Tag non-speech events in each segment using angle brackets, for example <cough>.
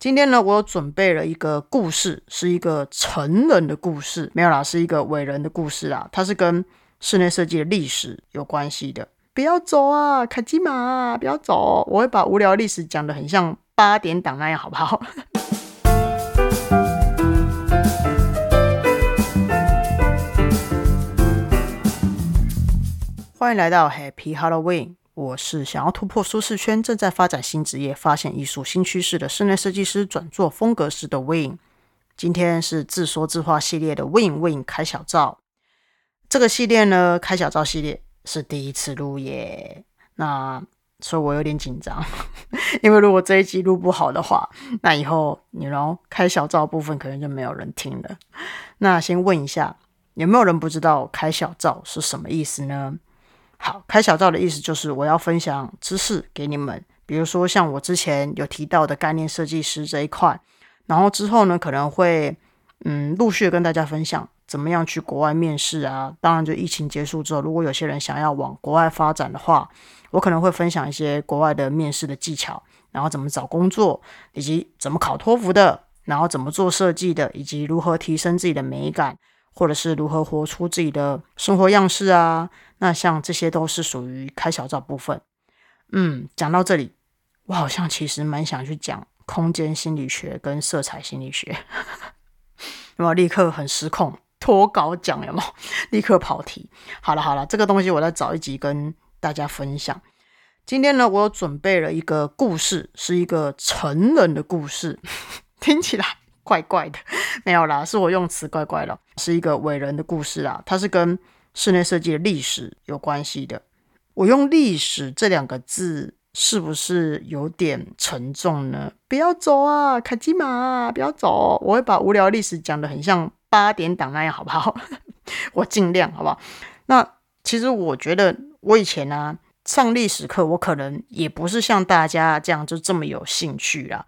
今天呢，我有准备了一个故事，是一个成人的故事，没有啦，是一个伟人的故事啦。它是跟室内设计的历史有关系的。不要走啊，卡基玛！不要走，我会把无聊历史讲的很像八点档那样，好不好？<laughs> 欢迎来到 Happy Halloween。我是想要突破舒适圈，正在发展新职业、发现艺术新趋势的室内设计师，转做风格师的 Win。今天是自说自话系列的 Win Win 开小灶。这个系列呢，开小灶系列是第一次录耶，那所以我有点紧张，<laughs> 因为如果这一集录不好的话，那以后你然后开小灶部分可能就没有人听了。那先问一下，有没有人不知道开小灶是什么意思呢？好，开小灶的意思就是我要分享知识给你们，比如说像我之前有提到的概念设计师这一块，然后之后呢可能会嗯陆续跟大家分享怎么样去国外面试啊。当然，就疫情结束之后，如果有些人想要往国外发展的话，我可能会分享一些国外的面试的技巧，然后怎么找工作，以及怎么考托福的，然后怎么做设计的，以及如何提升自己的美感。或者是如何活出自己的生活样式啊？那像这些都是属于开小灶部分。嗯，讲到这里，我好像其实蛮想去讲空间心理学跟色彩心理学，<laughs> 有没有？立刻很失控，脱稿讲有没有？立刻跑题。好了好了，这个东西我再找一集跟大家分享。今天呢，我有准备了一个故事，是一个成人的故事，<laughs> 听起来。怪怪的，没有啦，是我用词怪怪了，是一个伟人的故事啊，它是跟室内设计的历史有关系的。我用历史这两个字是不是有点沉重呢？不要走啊，卡基玛，不要走，我会把无聊历史讲的很像八点档那样，好不好？<laughs> 我尽量，好不好？那其实我觉得我以前呢上历史课，我可能也不是像大家这样就这么有兴趣啦。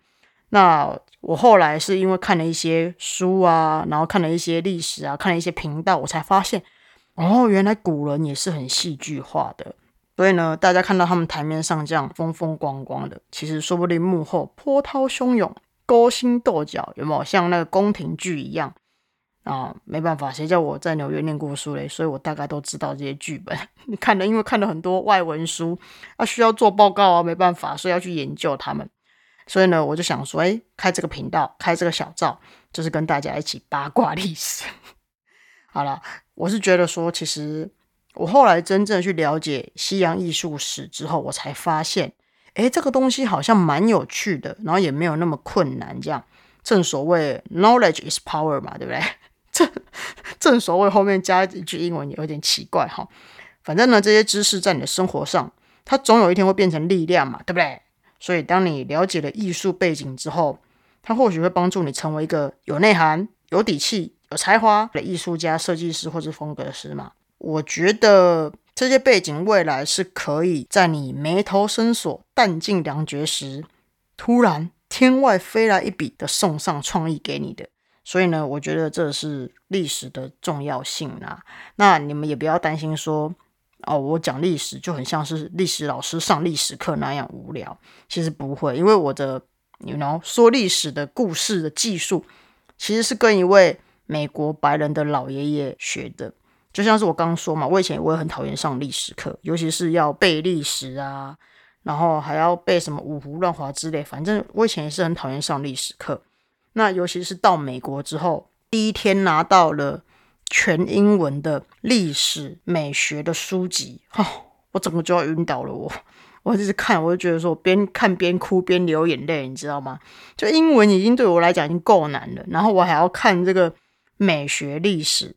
那我后来是因为看了一些书啊，然后看了一些历史啊，看了一些频道，我才发现，哦，原来古人也是很戏剧化的。所以呢，大家看到他们台面上这样风风光光的，其实说不定幕后波涛汹涌、勾心斗角，有没有像那个宫廷剧一样啊？没办法，谁叫我在纽约念过书嘞？所以我大概都知道这些剧本。你 <laughs> 看了，因为看了很多外文书，啊，需要做报告啊，没办法，所以要去研究他们。所以呢，我就想说，哎，开这个频道，开这个小灶，就是跟大家一起八卦历史。<laughs> 好了，我是觉得说，其实我后来真正去了解西洋艺术史之后，我才发现，哎，这个东西好像蛮有趣的，然后也没有那么困难。这样，正所谓 knowledge is power 嘛，对不对？<laughs> 正正所谓后面加一句英文也有点奇怪哈。反正呢，这些知识在你的生活上，它总有一天会变成力量嘛，对不对？所以，当你了解了艺术背景之后，它或许会帮助你成为一个有内涵、有底气、有才华的艺术家、设计师或者风格师嘛。我觉得这些背景未来是可以在你眉头深锁、弹尽粮绝时，突然天外飞来一笔的送上创意给你的。所以呢，我觉得这是历史的重要性啊。那你们也不要担心说。哦，我讲历史就很像是历史老师上历史课那样无聊。其实不会，因为我的，you know，说历史的故事的技术，其实是跟一位美国白人的老爷爷学的。就像是我刚刚说嘛，我以前我也很讨厌上历史课，尤其是要背历史啊，然后还要背什么五胡乱华之类。反正我以前也是很讨厌上历史课。那尤其是到美国之后，第一天拿到了。全英文的历史美学的书籍，哈，我整个就要晕倒了。我，我一直看，我就觉得说，边看边哭边流眼泪，你知道吗？就英文已经对我来讲已经够难了，然后我还要看这个美学历史，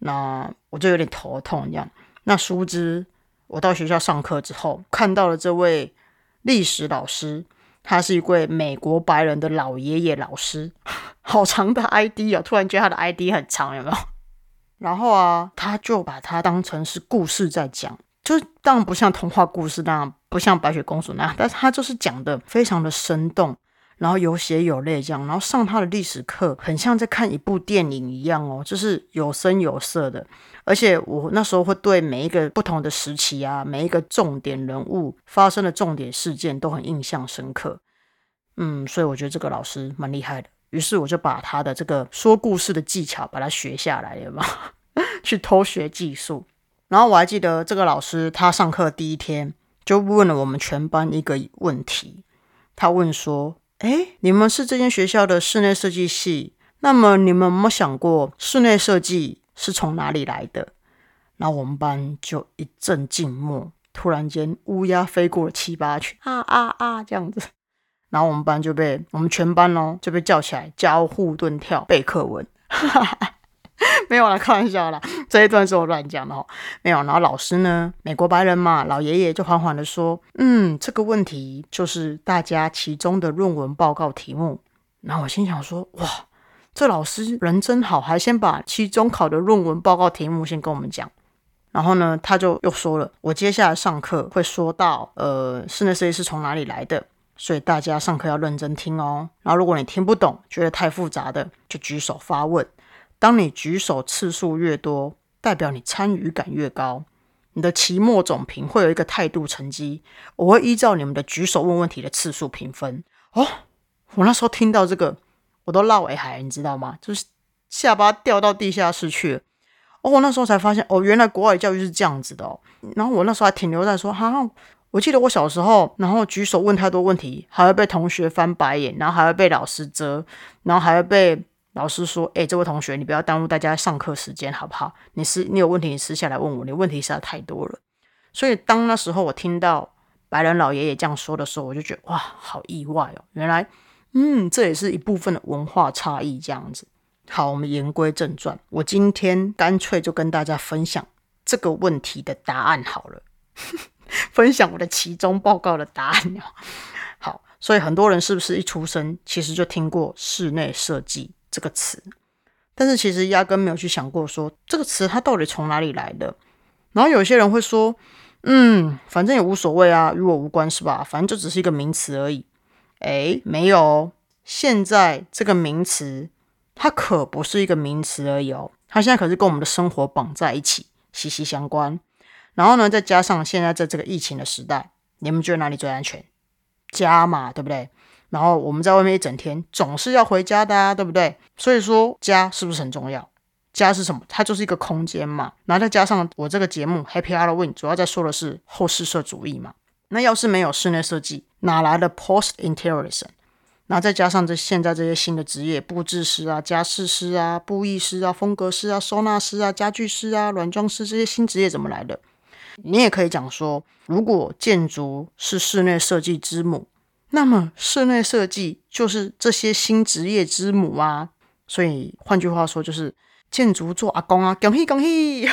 那我就有点头痛。这样，那殊不知，我到学校上课之后，看到了这位历史老师，他是一位美国白人的老爷爷老师，<laughs> 好长的 ID 啊！突然觉得他的 ID 很长，有没有？<laughs> 然后啊，他就把它当成是故事在讲，就是当然不像童话故事那样，不像白雪公主那样，但是他就是讲的非常的生动，然后有血有泪这样，然后上他的历史课，很像在看一部电影一样哦，就是有声有色的，而且我那时候会对每一个不同的时期啊，每一个重点人物发生的重点事件都很印象深刻。嗯，所以我觉得这个老师蛮厉害的。于是我就把他的这个说故事的技巧把它学下来了嘛，<laughs> 去偷学技术。然后我还记得这个老师，他上课第一天就问了我们全班一个问题。他问说：“哎，你们是这间学校的室内设计系，那么你们有没有想过室内设计是从哪里来的？”然后我们班就一阵静默，突然间乌鸦飞过了七八群，啊啊啊这样子。然后我们班就被我们全班哦就被叫起来交互蹲跳背课文，<laughs> 没有啦，开玩笑啦，<laughs> 这一段是我乱讲的哦，没有。然后老师呢，美国白人嘛，老爷爷就缓缓的说：“嗯，这个问题就是大家其中的论文报告题目。”然后我心想说：“哇，这老师人真好，还先把期中考的论文报告题目先跟我们讲。”然后呢，他就又说了：“我接下来上课会说到，呃，室内设计是从哪里来的。”所以大家上课要认真听哦。然后如果你听不懂，觉得太复杂的，就举手发问。当你举手次数越多，代表你参与感越高。你的期末总评会有一个态度成绩，我会依照你们的举手问问题的次数评分。哦，我那时候听到这个，我都落尾海，你知道吗？就是下巴掉到地下室去了。哦，我那时候才发现，哦，原来国外教育是这样子的哦。然后我那时候还停留在说，哈。我记得我小时候，然后举手问太多问题，还会被同学翻白眼，然后还会被老师责，然后还会被老师说：“哎，这位同学，你不要耽误大家上课时间，好不好？你私你有问题，你私下来问我，你问题实在太多了。”所以当那时候我听到白人老爷爷这样说的时候，我就觉得哇，好意外哦！原来，嗯，这也是一部分的文化差异这样子。好，我们言归正传，我今天干脆就跟大家分享这个问题的答案好了。<laughs> 分享我的期中报告的答案哦好，所以很多人是不是一出生其实就听过室内设计这个词，但是其实压根没有去想过说这个词它到底从哪里来的。然后有些人会说，嗯，反正也无所谓啊，与我无关是吧？反正就只是一个名词而已。诶，没有，现在这个名词它可不是一个名词而已哦，它现在可是跟我们的生活绑在一起，息息相关。然后呢，再加上现在在这个疫情的时代，你们觉得哪里最安全？家嘛，对不对？然后我们在外面一整天，总是要回家的啊，对不对？所以说，家是不是很重要？家是什么？它就是一个空间嘛。然后再加上我这个节目《Happy Halloween》，主要在说的是后视摄主义嘛。那要是没有室内设计，哪来的 Post Interiorism？然后再加上这现在这些新的职业，布置师啊、家饰师啊、布艺师啊、风格师啊、收纳师啊、家具师啊、软装师这些新职业怎么来的？你也可以讲说，如果建筑是室内设计之母，那么室内设计就是这些新职业之母啊。所以换句话说，就是建筑做阿公啊，恭喜恭喜！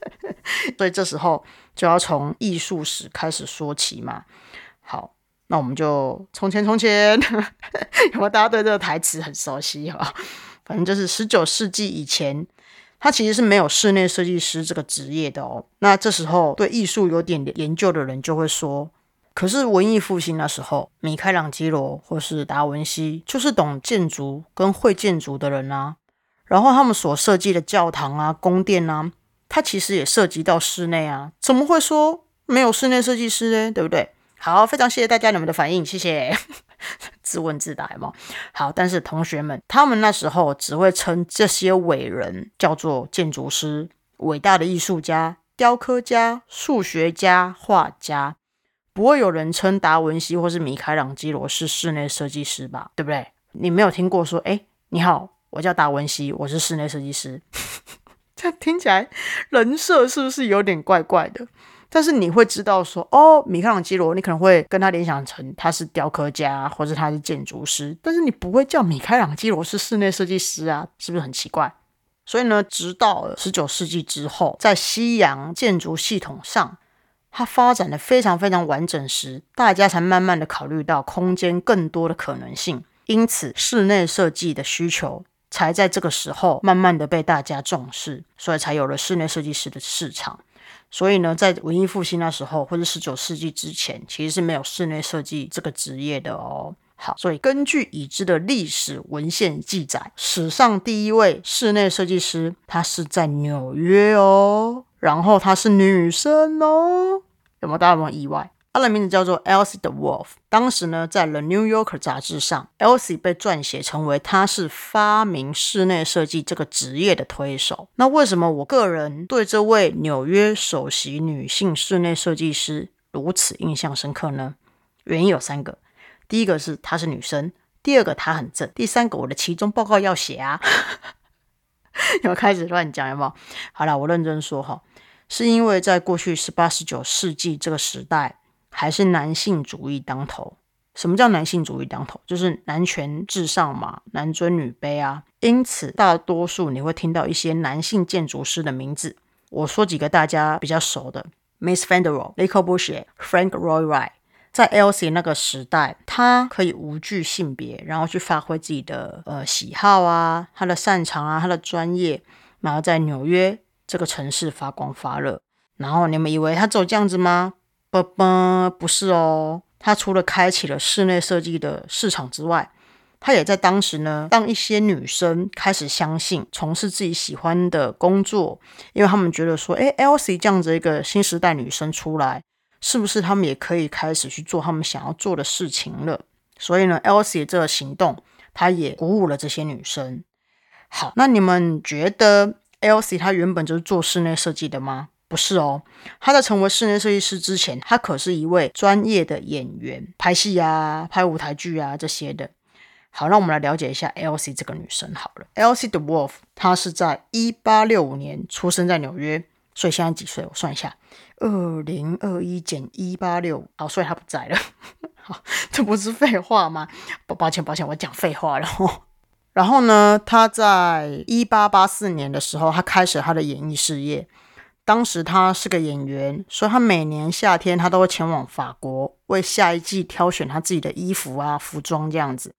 <laughs> 所以这时候就要从艺术史开始说起嘛。好，那我们就从前从前，<laughs> 有没有大家对这个台词很熟悉哈？反正就是十九世纪以前。他其实是没有室内设计师这个职业的哦。那这时候对艺术有点研究的人就会说：，可是文艺复兴那时候，米开朗基罗或是达文西就是懂建筑跟会建筑的人啊。然后他们所设计的教堂啊、宫殿啊，它其实也涉及到室内啊。怎么会说没有室内设计师呢？对不对？好，非常谢谢大家你们的反应，谢谢。<laughs> 自问自答嘛，好，但是同学们，他们那时候只会称这些伟人叫做建筑师、伟大的艺术家、雕刻家、数学家、画家，不会有人称达文西或是米开朗基罗是室内设计师吧？对不对？你没有听过说，哎，你好，我叫达文西，我是室内设计师，<laughs> 这听起来人设是不是有点怪怪的？但是你会知道说，哦，米开朗基罗，你可能会跟他联想成他是雕刻家，或者他是建筑师，但是你不会叫米开朗基罗是室内设计师啊，是不是很奇怪？所以呢，直到十九世纪之后，在西洋建筑系统上，它发展的非常非常完整时，大家才慢慢的考虑到空间更多的可能性，因此室内设计的需求才在这个时候慢慢的被大家重视，所以才有了室内设计师的市场。所以呢，在文艺复兴那时候，或者十九世纪之前，其实是没有室内设计这个职业的哦。好，所以根据已知的历史文献记载，史上第一位室内设计师，他是在纽约哦，然后她是女生哦。有没有大家有没有意外？她的名字叫做 Elsie the Wolf。当时呢，在《The New Yorker》杂志上，Elsie 被撰写成为她是发明室内设计这个职业的推手。那为什么我个人对这位纽约首席女性室内设计师如此印象深刻呢？原因有三个：第一个是她是女生；第二个她很正；第三个我的其中报告要写啊。<laughs> 有开始乱讲有没有？好了，我认真说哈，是因为在过去十八、十九世纪这个时代，还是男性主义当头。什么叫男性主义当头？就是男权至上嘛，男尊女卑啊。因此，大多数你会听到一些男性建筑师的名字。我说几个大家比较熟的：Miss f e n d e r o l l e c o b u s h e、Frank Lloyd Wright。在 Elsie 那个时代，他可以无惧性别，然后去发挥自己的呃喜好啊，他的擅长啊，他的专业，然后在纽约这个城市发光发热。然后你们以为他只有这样子吗？不不，不是哦。他除了开启了室内设计的市场之外，他也在当时呢，让一些女生开始相信从事自己喜欢的工作，因为他们觉得说，哎，Elsie 这样子一个新时代女生出来。是不是他们也可以开始去做他们想要做的事情了？所以呢，Elsie 这个行动，他也鼓舞了这些女生。好，那你们觉得 Elsie 她原本就是做室内设计的吗？不是哦，她在成为室内设计师之前，她可是一位专业的演员，拍戏啊、拍舞台剧啊这些的。好，让我们来了解一下 Elsie 这个女生。好了，Elsie the Wolf，她是在一八六五年出生在纽约，所以现在几岁？我算一下。二零二一减一八六，好，所以她不在了。<laughs> 好，这不是废话吗？抱抱歉，抱歉，我讲废话了。然后呢，他在一八八四年的时候，他开始他的演艺事业。当时他是个演员，所以他每年夏天他都会前往法国，为下一季挑选他自己的衣服啊、服装这样子。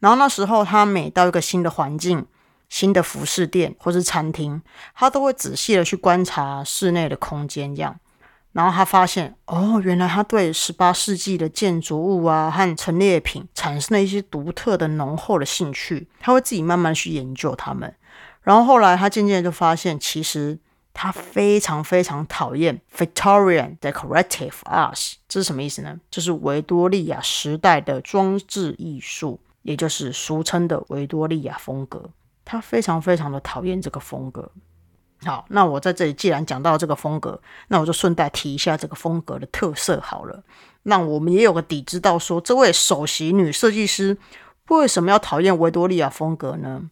然后那时候他每到一个新的环境、新的服饰店或是餐厅，他都会仔细的去观察室内的空间，这样。然后他发现，哦，原来他对十八世纪的建筑物啊和陈列品产生了一些独特的浓厚的兴趣。他会自己慢慢去研究它们。然后后来他渐渐就发现，其实他非常非常讨厌 Victorian decorative arts，。这是什么意思呢？就是维多利亚时代的装置艺术，也就是俗称的维多利亚风格。他非常非常的讨厌这个风格。好，那我在这里既然讲到这个风格，那我就顺带提一下这个风格的特色好了。那我们也有个底，知道说这位首席女设计师为什么要讨厌维多利亚风格呢？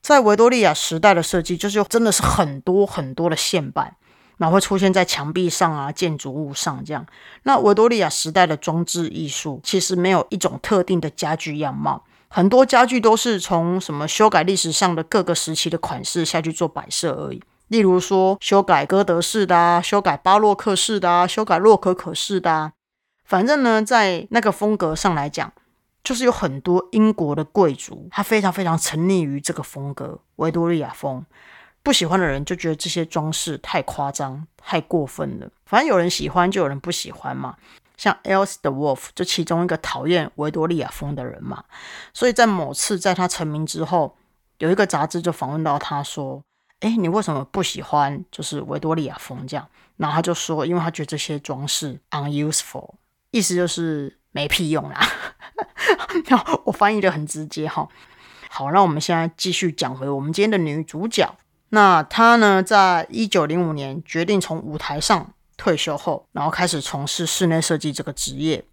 在维多利亚时代的设计，就是真的是很多很多的线板，然后会出现在墙壁上啊、建筑物上这样。那维多利亚时代的装置艺术其实没有一种特定的家具样貌，很多家具都是从什么修改历史上的各个时期的款式下去做摆设而已。例如说，修改哥德式的啊，修改巴洛克式的啊，修改洛可可式的啊，反正呢，在那个风格上来讲，就是有很多英国的贵族，他非常非常沉溺于这个风格——维多利亚风。不喜欢的人就觉得这些装饰太夸张、太过分了。反正有人喜欢，就有人不喜欢嘛。像 Elsie the Wolf 就其中一个讨厌维多利亚风的人嘛。所以在某次在他成名之后，有一个杂志就访问到他说。哎，你为什么不喜欢就是维多利亚风这样？然后他就说，因为他觉得这些装饰 unuseful，意思就是没屁用啦。<laughs> 然后我翻译的很直接哈。好，那我们现在继续讲回我们今天的女主角。那她呢，在一九零五年决定从舞台上退休后，然后开始从事室内设计这个职业，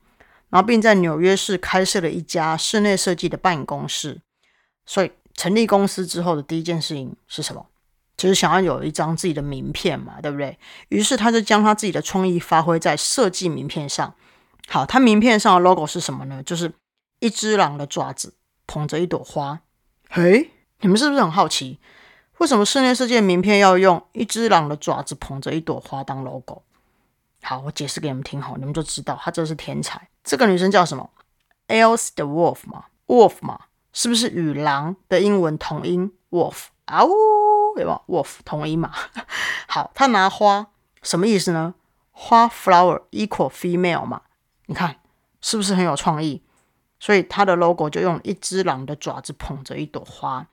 然后并在纽约市开设了一家室内设计的办公室。所以成立公司之后的第一件事情是什么？就是想要有一张自己的名片嘛，对不对？于是他就将他自己的创意发挥在设计名片上。好，他名片上的 logo 是什么呢？就是一只狼的爪子捧着一朵花。嘿，你们是不是很好奇，为什么室内设计的名片要用一只狼的爪子捧着一朵花当 logo？好，我解释给你们听，好，你们就知道他这是天才。这个女生叫什么？Elsie the Wolf 嘛，Wolf 嘛，是不是与狼的英文同音？Wolf 啊呜。对吧？Wolf 同音嘛。<laughs> 好，他拿花什么意思呢？花 flower equal female 嘛。你看是不是很有创意？所以他的 logo 就用一只狼的爪子捧着一朵花。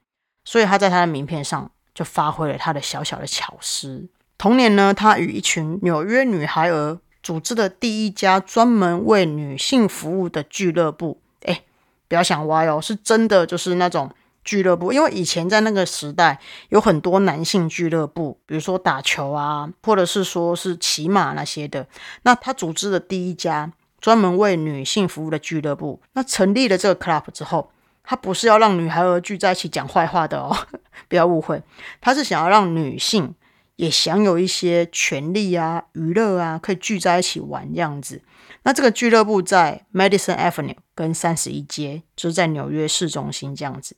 所以他在他的名片上就发挥了他的小小的巧思。同年呢，他与一群纽约女孩儿组织的第一家专门为女性服务的俱乐部。哎，不要想歪哦，是真的，就是那种俱乐部。因为以前在那个时代，有很多男性俱乐部，比如说打球啊，或者是说是骑马那些的。那他组织的第一家专门为女性服务的俱乐部，那成立了这个 club 之后，他不是要让女孩儿聚在一起讲坏话的哦，<laughs> 不要误会，他是想要让女性。也享有一些权利啊、娱乐啊，可以聚在一起玩这样子。那这个俱乐部在 Madison Avenue 跟三十一街，就是在纽约市中心这样子。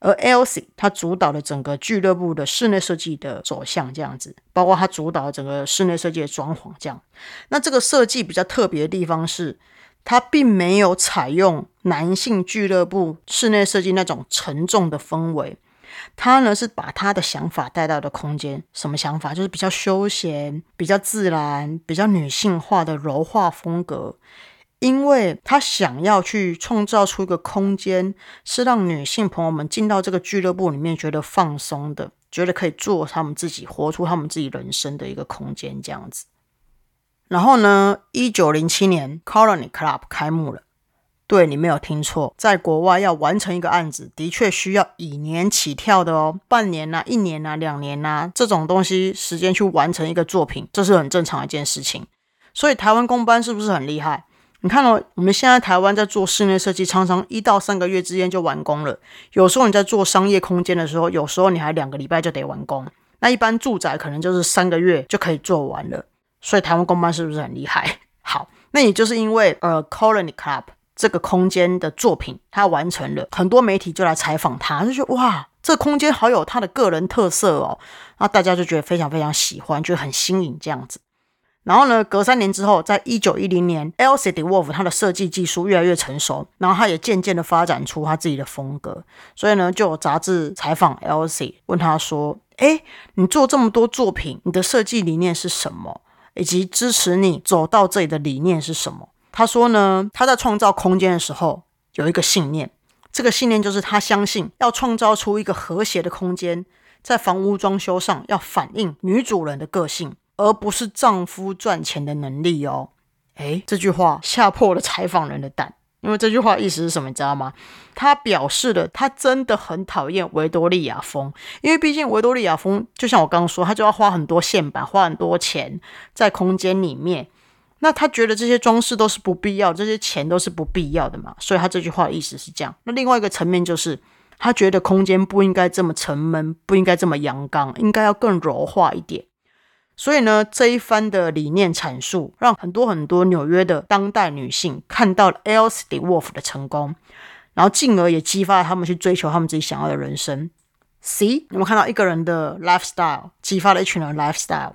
而 Elsie 他主导了整个俱乐部的室内设计的走向这样子，包括他主导整个室内设计的装潢这样。那这个设计比较特别的地方是，它并没有采用男性俱乐部室内设计那种沉重的氛围。他呢是把他的想法带到的空间，什么想法？就是比较休闲、比较自然、比较女性化的柔化风格。因为他想要去创造出一个空间，是让女性朋友们进到这个俱乐部里面觉得放松的，觉得可以做他们自己、活出他们自己人生的一个空间这样子。然后呢，一九零七年，Colony Club 开幕了。对你没有听错，在国外要完成一个案子，的确需要以年起跳的哦，半年呐、一年呐、两年呐，这种东西时间去完成一个作品，这是很正常一件事情。所以台湾公班是不是很厉害？你看哦，我们现在台湾在做室内设计，常常一到三个月之间就完工了。有时候你在做商业空间的时候，有时候你还两个礼拜就得完工。那一般住宅可能就是三个月就可以做完了。所以台湾公班是不是很厉害？<laughs> 好，那也就是因为呃，Colony Club。这个空间的作品，他完成了，很多媒体就来采访他，就觉得哇，这空间好有他的个人特色哦，那大家就觉得非常非常喜欢，就很新颖这样子。然后呢，隔三年之后，在一九一零年，Elsie de Wolf 他的设计技术越来越成熟，然后他也渐渐的发展出他自己的风格，所以呢，就有杂志采访 Elsie，问他说：“哎，你做这么多作品，你的设计理念是什么？以及支持你走到这里的理念是什么？”他说呢，他在创造空间的时候有一个信念，这个信念就是他相信要创造出一个和谐的空间，在房屋装修上要反映女主人的个性，而不是丈夫赚钱的能力哦。诶，这句话吓破了采访人的胆，因为这句话意思是什么，你知道吗？他表示了他真的很讨厌维多利亚风，因为毕竟维多利亚风就像我刚刚说，他就要花很多线板，花很多钱在空间里面。那他觉得这些装饰都是不必要，这些钱都是不必要的嘛，所以他这句话的意思是这样。那另外一个层面就是，他觉得空间不应该这么沉闷，不应该这么阳刚，应该要更柔化一点。所以呢，这一番的理念阐述，让很多很多纽约的当代女性看到了 Elsie Wolf 的成功，然后进而也激发了他们去追求他们自己想要的人生。See，有没有看到一个人的 lifestyle 激发了一群人 lifestyle？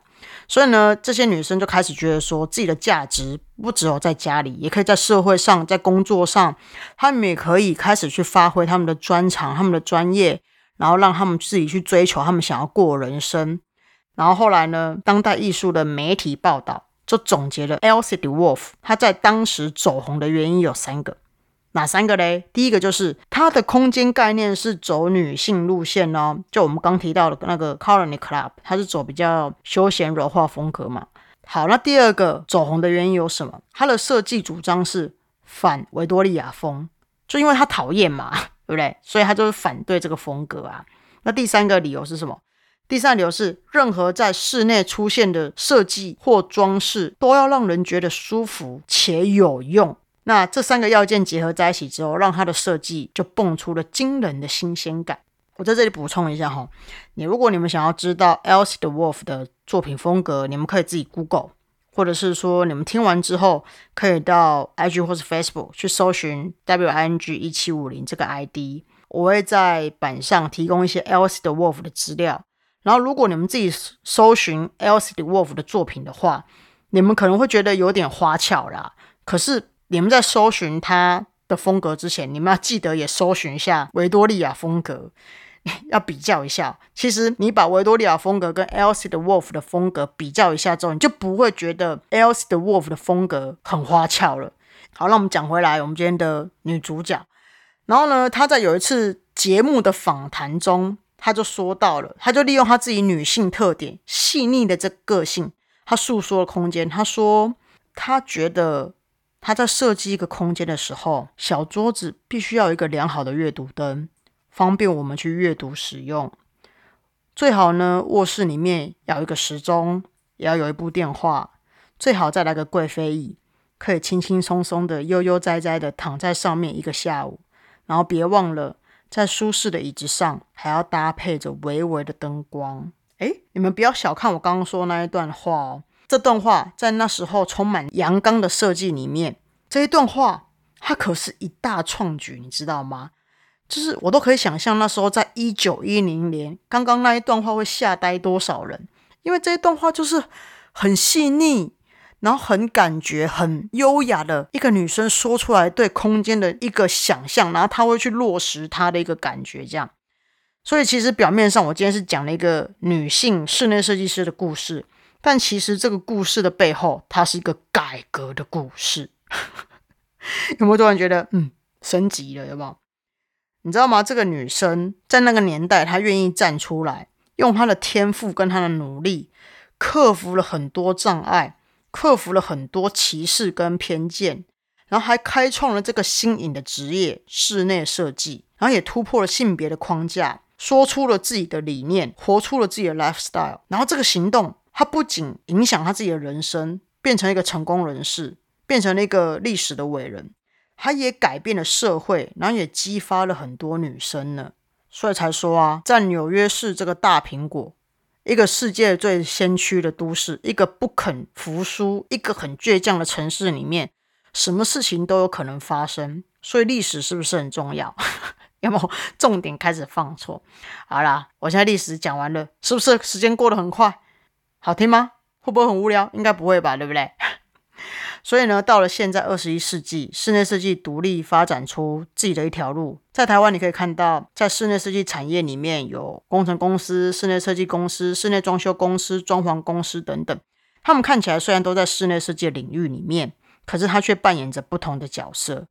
所以呢，这些女生就开始觉得说，自己的价值不只有在家里，也可以在社会上，在工作上，她们也可以开始去发挥他们的专长、他们的专业，然后让他们自己去追求他们想要过人生。然后后来呢，当代艺术的媒体报道就总结了 Elsie de Wolf 她在当时走红的原因有三个。哪三个嘞？第一个就是它的空间概念是走女性路线哦，就我们刚提到的那个 Colony Club，它是走比较休闲柔化风格嘛。好，那第二个走红的原因有什么？它的设计主张是反维多利亚风，就因为他讨厌嘛，<laughs> 对不对？所以他就是反对这个风格啊。那第三个理由是什么？第三流是任何在室内出现的设计或装饰都要让人觉得舒服且有用。那这三个要件结合在一起之后，让它的设计就蹦出了惊人的新鲜感。我在这里补充一下哈，你如果你们想要知道 Elsie de Wolf 的作品风格，你们可以自己 Google，或者是说你们听完之后可以到 IG 或是 Facebook 去搜寻 Wing 一七五零这个 ID，我会在板上提供一些 Elsie de Wolf 的资料。然后如果你们自己搜寻 Elsie de Wolf 的作品的话，你们可能会觉得有点花俏啦，可是。你们在搜寻他的风格之前，你们要记得也搜寻一下维多利亚风格，<laughs> 要比较一下。其实你把维多利亚风格跟 Elsie 的 Wolf 的风格比较一下之后，你就不会觉得 Elsie 的 Wolf 的风格很花俏了。好，那我们讲回来，我们今天的女主角。然后呢，她在有一次节目的访谈中，他就说到了，他就利用他自己女性特点细腻的这个性，他诉说了空间。他说。他觉得他在设计一个空间的时候，小桌子必须要有一个良好的阅读灯，方便我们去阅读使用。最好呢，卧室里面要有一个时钟，也要有一部电话，最好再来个贵妃椅，可以轻轻松松的、悠悠哉哉的躺在上面一个下午。然后别忘了，在舒适的椅子上还要搭配着微微的灯光。诶，你们不要小看我刚刚说那一段话哦，这段话在那时候充满阳刚的设计里面，这一段话它可是一大创举，你知道吗？就是我都可以想象那时候在一九一零年，刚刚那一段话会吓呆多少人，因为这一段话就是很细腻。然后很感觉很优雅的一个女生说出来对空间的一个想象，然后她会去落实她的一个感觉，这样。所以其实表面上我今天是讲了一个女性室内设计师的故事，但其实这个故事的背后，它是一个改革的故事。<laughs> 有没有突然觉得嗯升级了？有没有？你知道吗？这个女生在那个年代，她愿意站出来，用她的天赋跟她的努力，克服了很多障碍。克服了很多歧视跟偏见，然后还开创了这个新颖的职业——室内设计，然后也突破了性别的框架，说出了自己的理念，活出了自己的 lifestyle。然后这个行动，他不仅影响他自己的人生，变成一个成功人士，变成了一个历史的伟人，他也改变了社会，然后也激发了很多女生呢。所以才说啊，在纽约市这个大苹果。一个世界最先驱的都市，一个不肯服输、一个很倔强的城市里面，什么事情都有可能发生。所以历史是不是很重要？<laughs> 有没有重点开始放错？好啦，我现在历史讲完了，是不是时间过得很快？好听吗？会不会很无聊？应该不会吧，对不对？所以呢，到了现在二十一世纪，室内设计独立发展出自己的一条路。在台湾，你可以看到，在室内设计产业里面有工程公司、室内设计公司、室内装修公司、装潢公司等等。他们看起来虽然都在室内设计领域里面，可是他却扮演着不同的角色。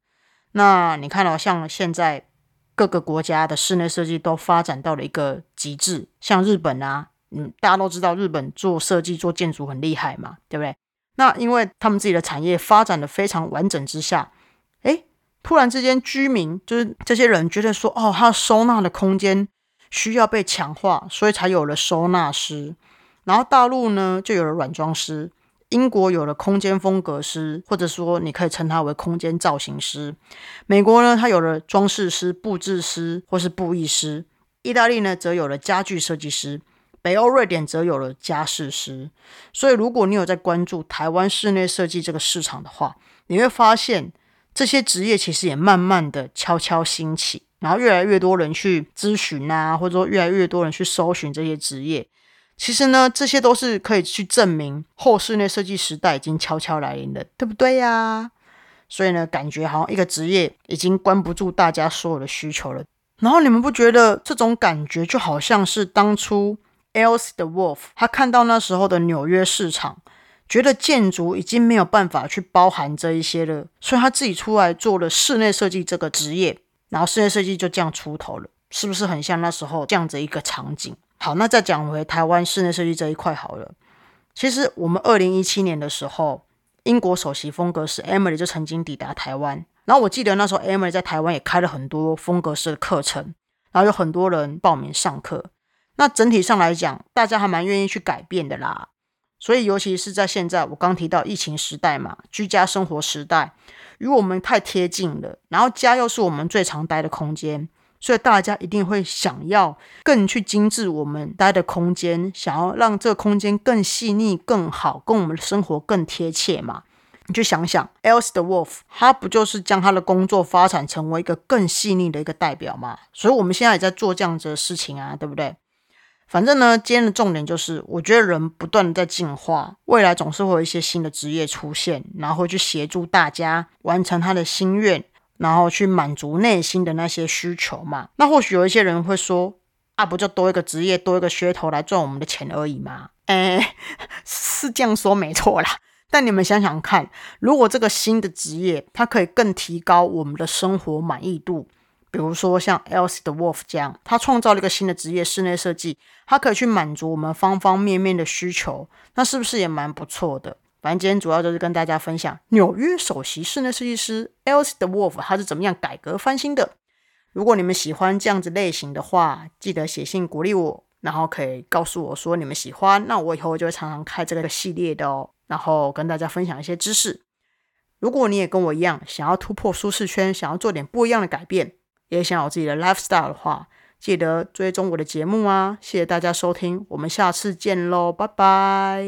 那你看到，像现在各个国家的室内设计都发展到了一个极致，像日本啊，嗯，大家都知道日本做设计、做建筑很厉害嘛，对不对？那因为他们自己的产业发展的非常完整之下，诶，突然之间居民就是这些人觉得说，哦，他收纳的空间需要被强化，所以才有了收纳师。然后大陆呢就有了软装师，英国有了空间风格师，或者说你可以称它为空间造型师。美国呢，它有了装饰师、布置师或是布艺师。意大利呢，则有了家具设计师。北欧瑞典则有了家饰师，所以如果你有在关注台湾室内设计这个市场的话，你会发现这些职业其实也慢慢的悄悄兴起，然后越来越多人去咨询啊，或者说越来越多人去搜寻这些职业。其实呢，这些都是可以去证明后室内设计时代已经悄悄来临的，对不对呀？所以呢，感觉好像一个职业已经关不住大家所有的需求了。然后你们不觉得这种感觉就好像是当初？Else the Wolf，他看到那时候的纽约市场，觉得建筑已经没有办法去包含这一些了，所以他自己出来做了室内设计这个职业，然后室内设计就这样出头了，是不是很像那时候这样子一个场景？好，那再讲回台湾室内设计这一块好了。其实我们二零一七年的时候，英国首席风格师 Emily 就曾经抵达台湾，然后我记得那时候 Emily 在台湾也开了很多风格师的课程，然后有很多人报名上课。那整体上来讲，大家还蛮愿意去改变的啦。所以，尤其是在现在，我刚提到疫情时代嘛，居家生活时代，与我们太贴近了。然后，家又是我们最常待的空间，所以大家一定会想要更去精致我们待的空间，想要让这个空间更细腻、更好，跟我们的生活更贴切嘛。你就想想，Else the Wolf，他不就是将他的工作发展成为一个更细腻的一个代表嘛？所以，我们现在也在做这样子的事情啊，对不对？反正呢，今天的重点就是，我觉得人不断的在进化，未来总是会有一些新的职业出现，然后去协助大家完成他的心愿，然后去满足内心的那些需求嘛。那或许有一些人会说，啊，不就多一个职业，多一个噱头来赚我们的钱而已吗？哎，<laughs> 是这样说没错啦。但你们想想看，如果这个新的职业，它可以更提高我们的生活满意度。比如说像 Elsie 的 Wolf 这样，他创造了一个新的职业——室内设计，它可以去满足我们方方面面的需求，那是不是也蛮不错的？反正今天主要就是跟大家分享纽约首席室内设计师 Elsie 的 Wolf 他是怎么样改革翻新的。如果你们喜欢这样子类型的话，记得写信鼓励我，然后可以告诉我说你们喜欢，那我以后就会常常开这个系列的哦，然后跟大家分享一些知识。如果你也跟我一样想要突破舒适圈，想要做点不一样的改变，也想有自己的 lifestyle 的话记得追踪我的节目啊谢谢大家收听我们下次见喽拜拜。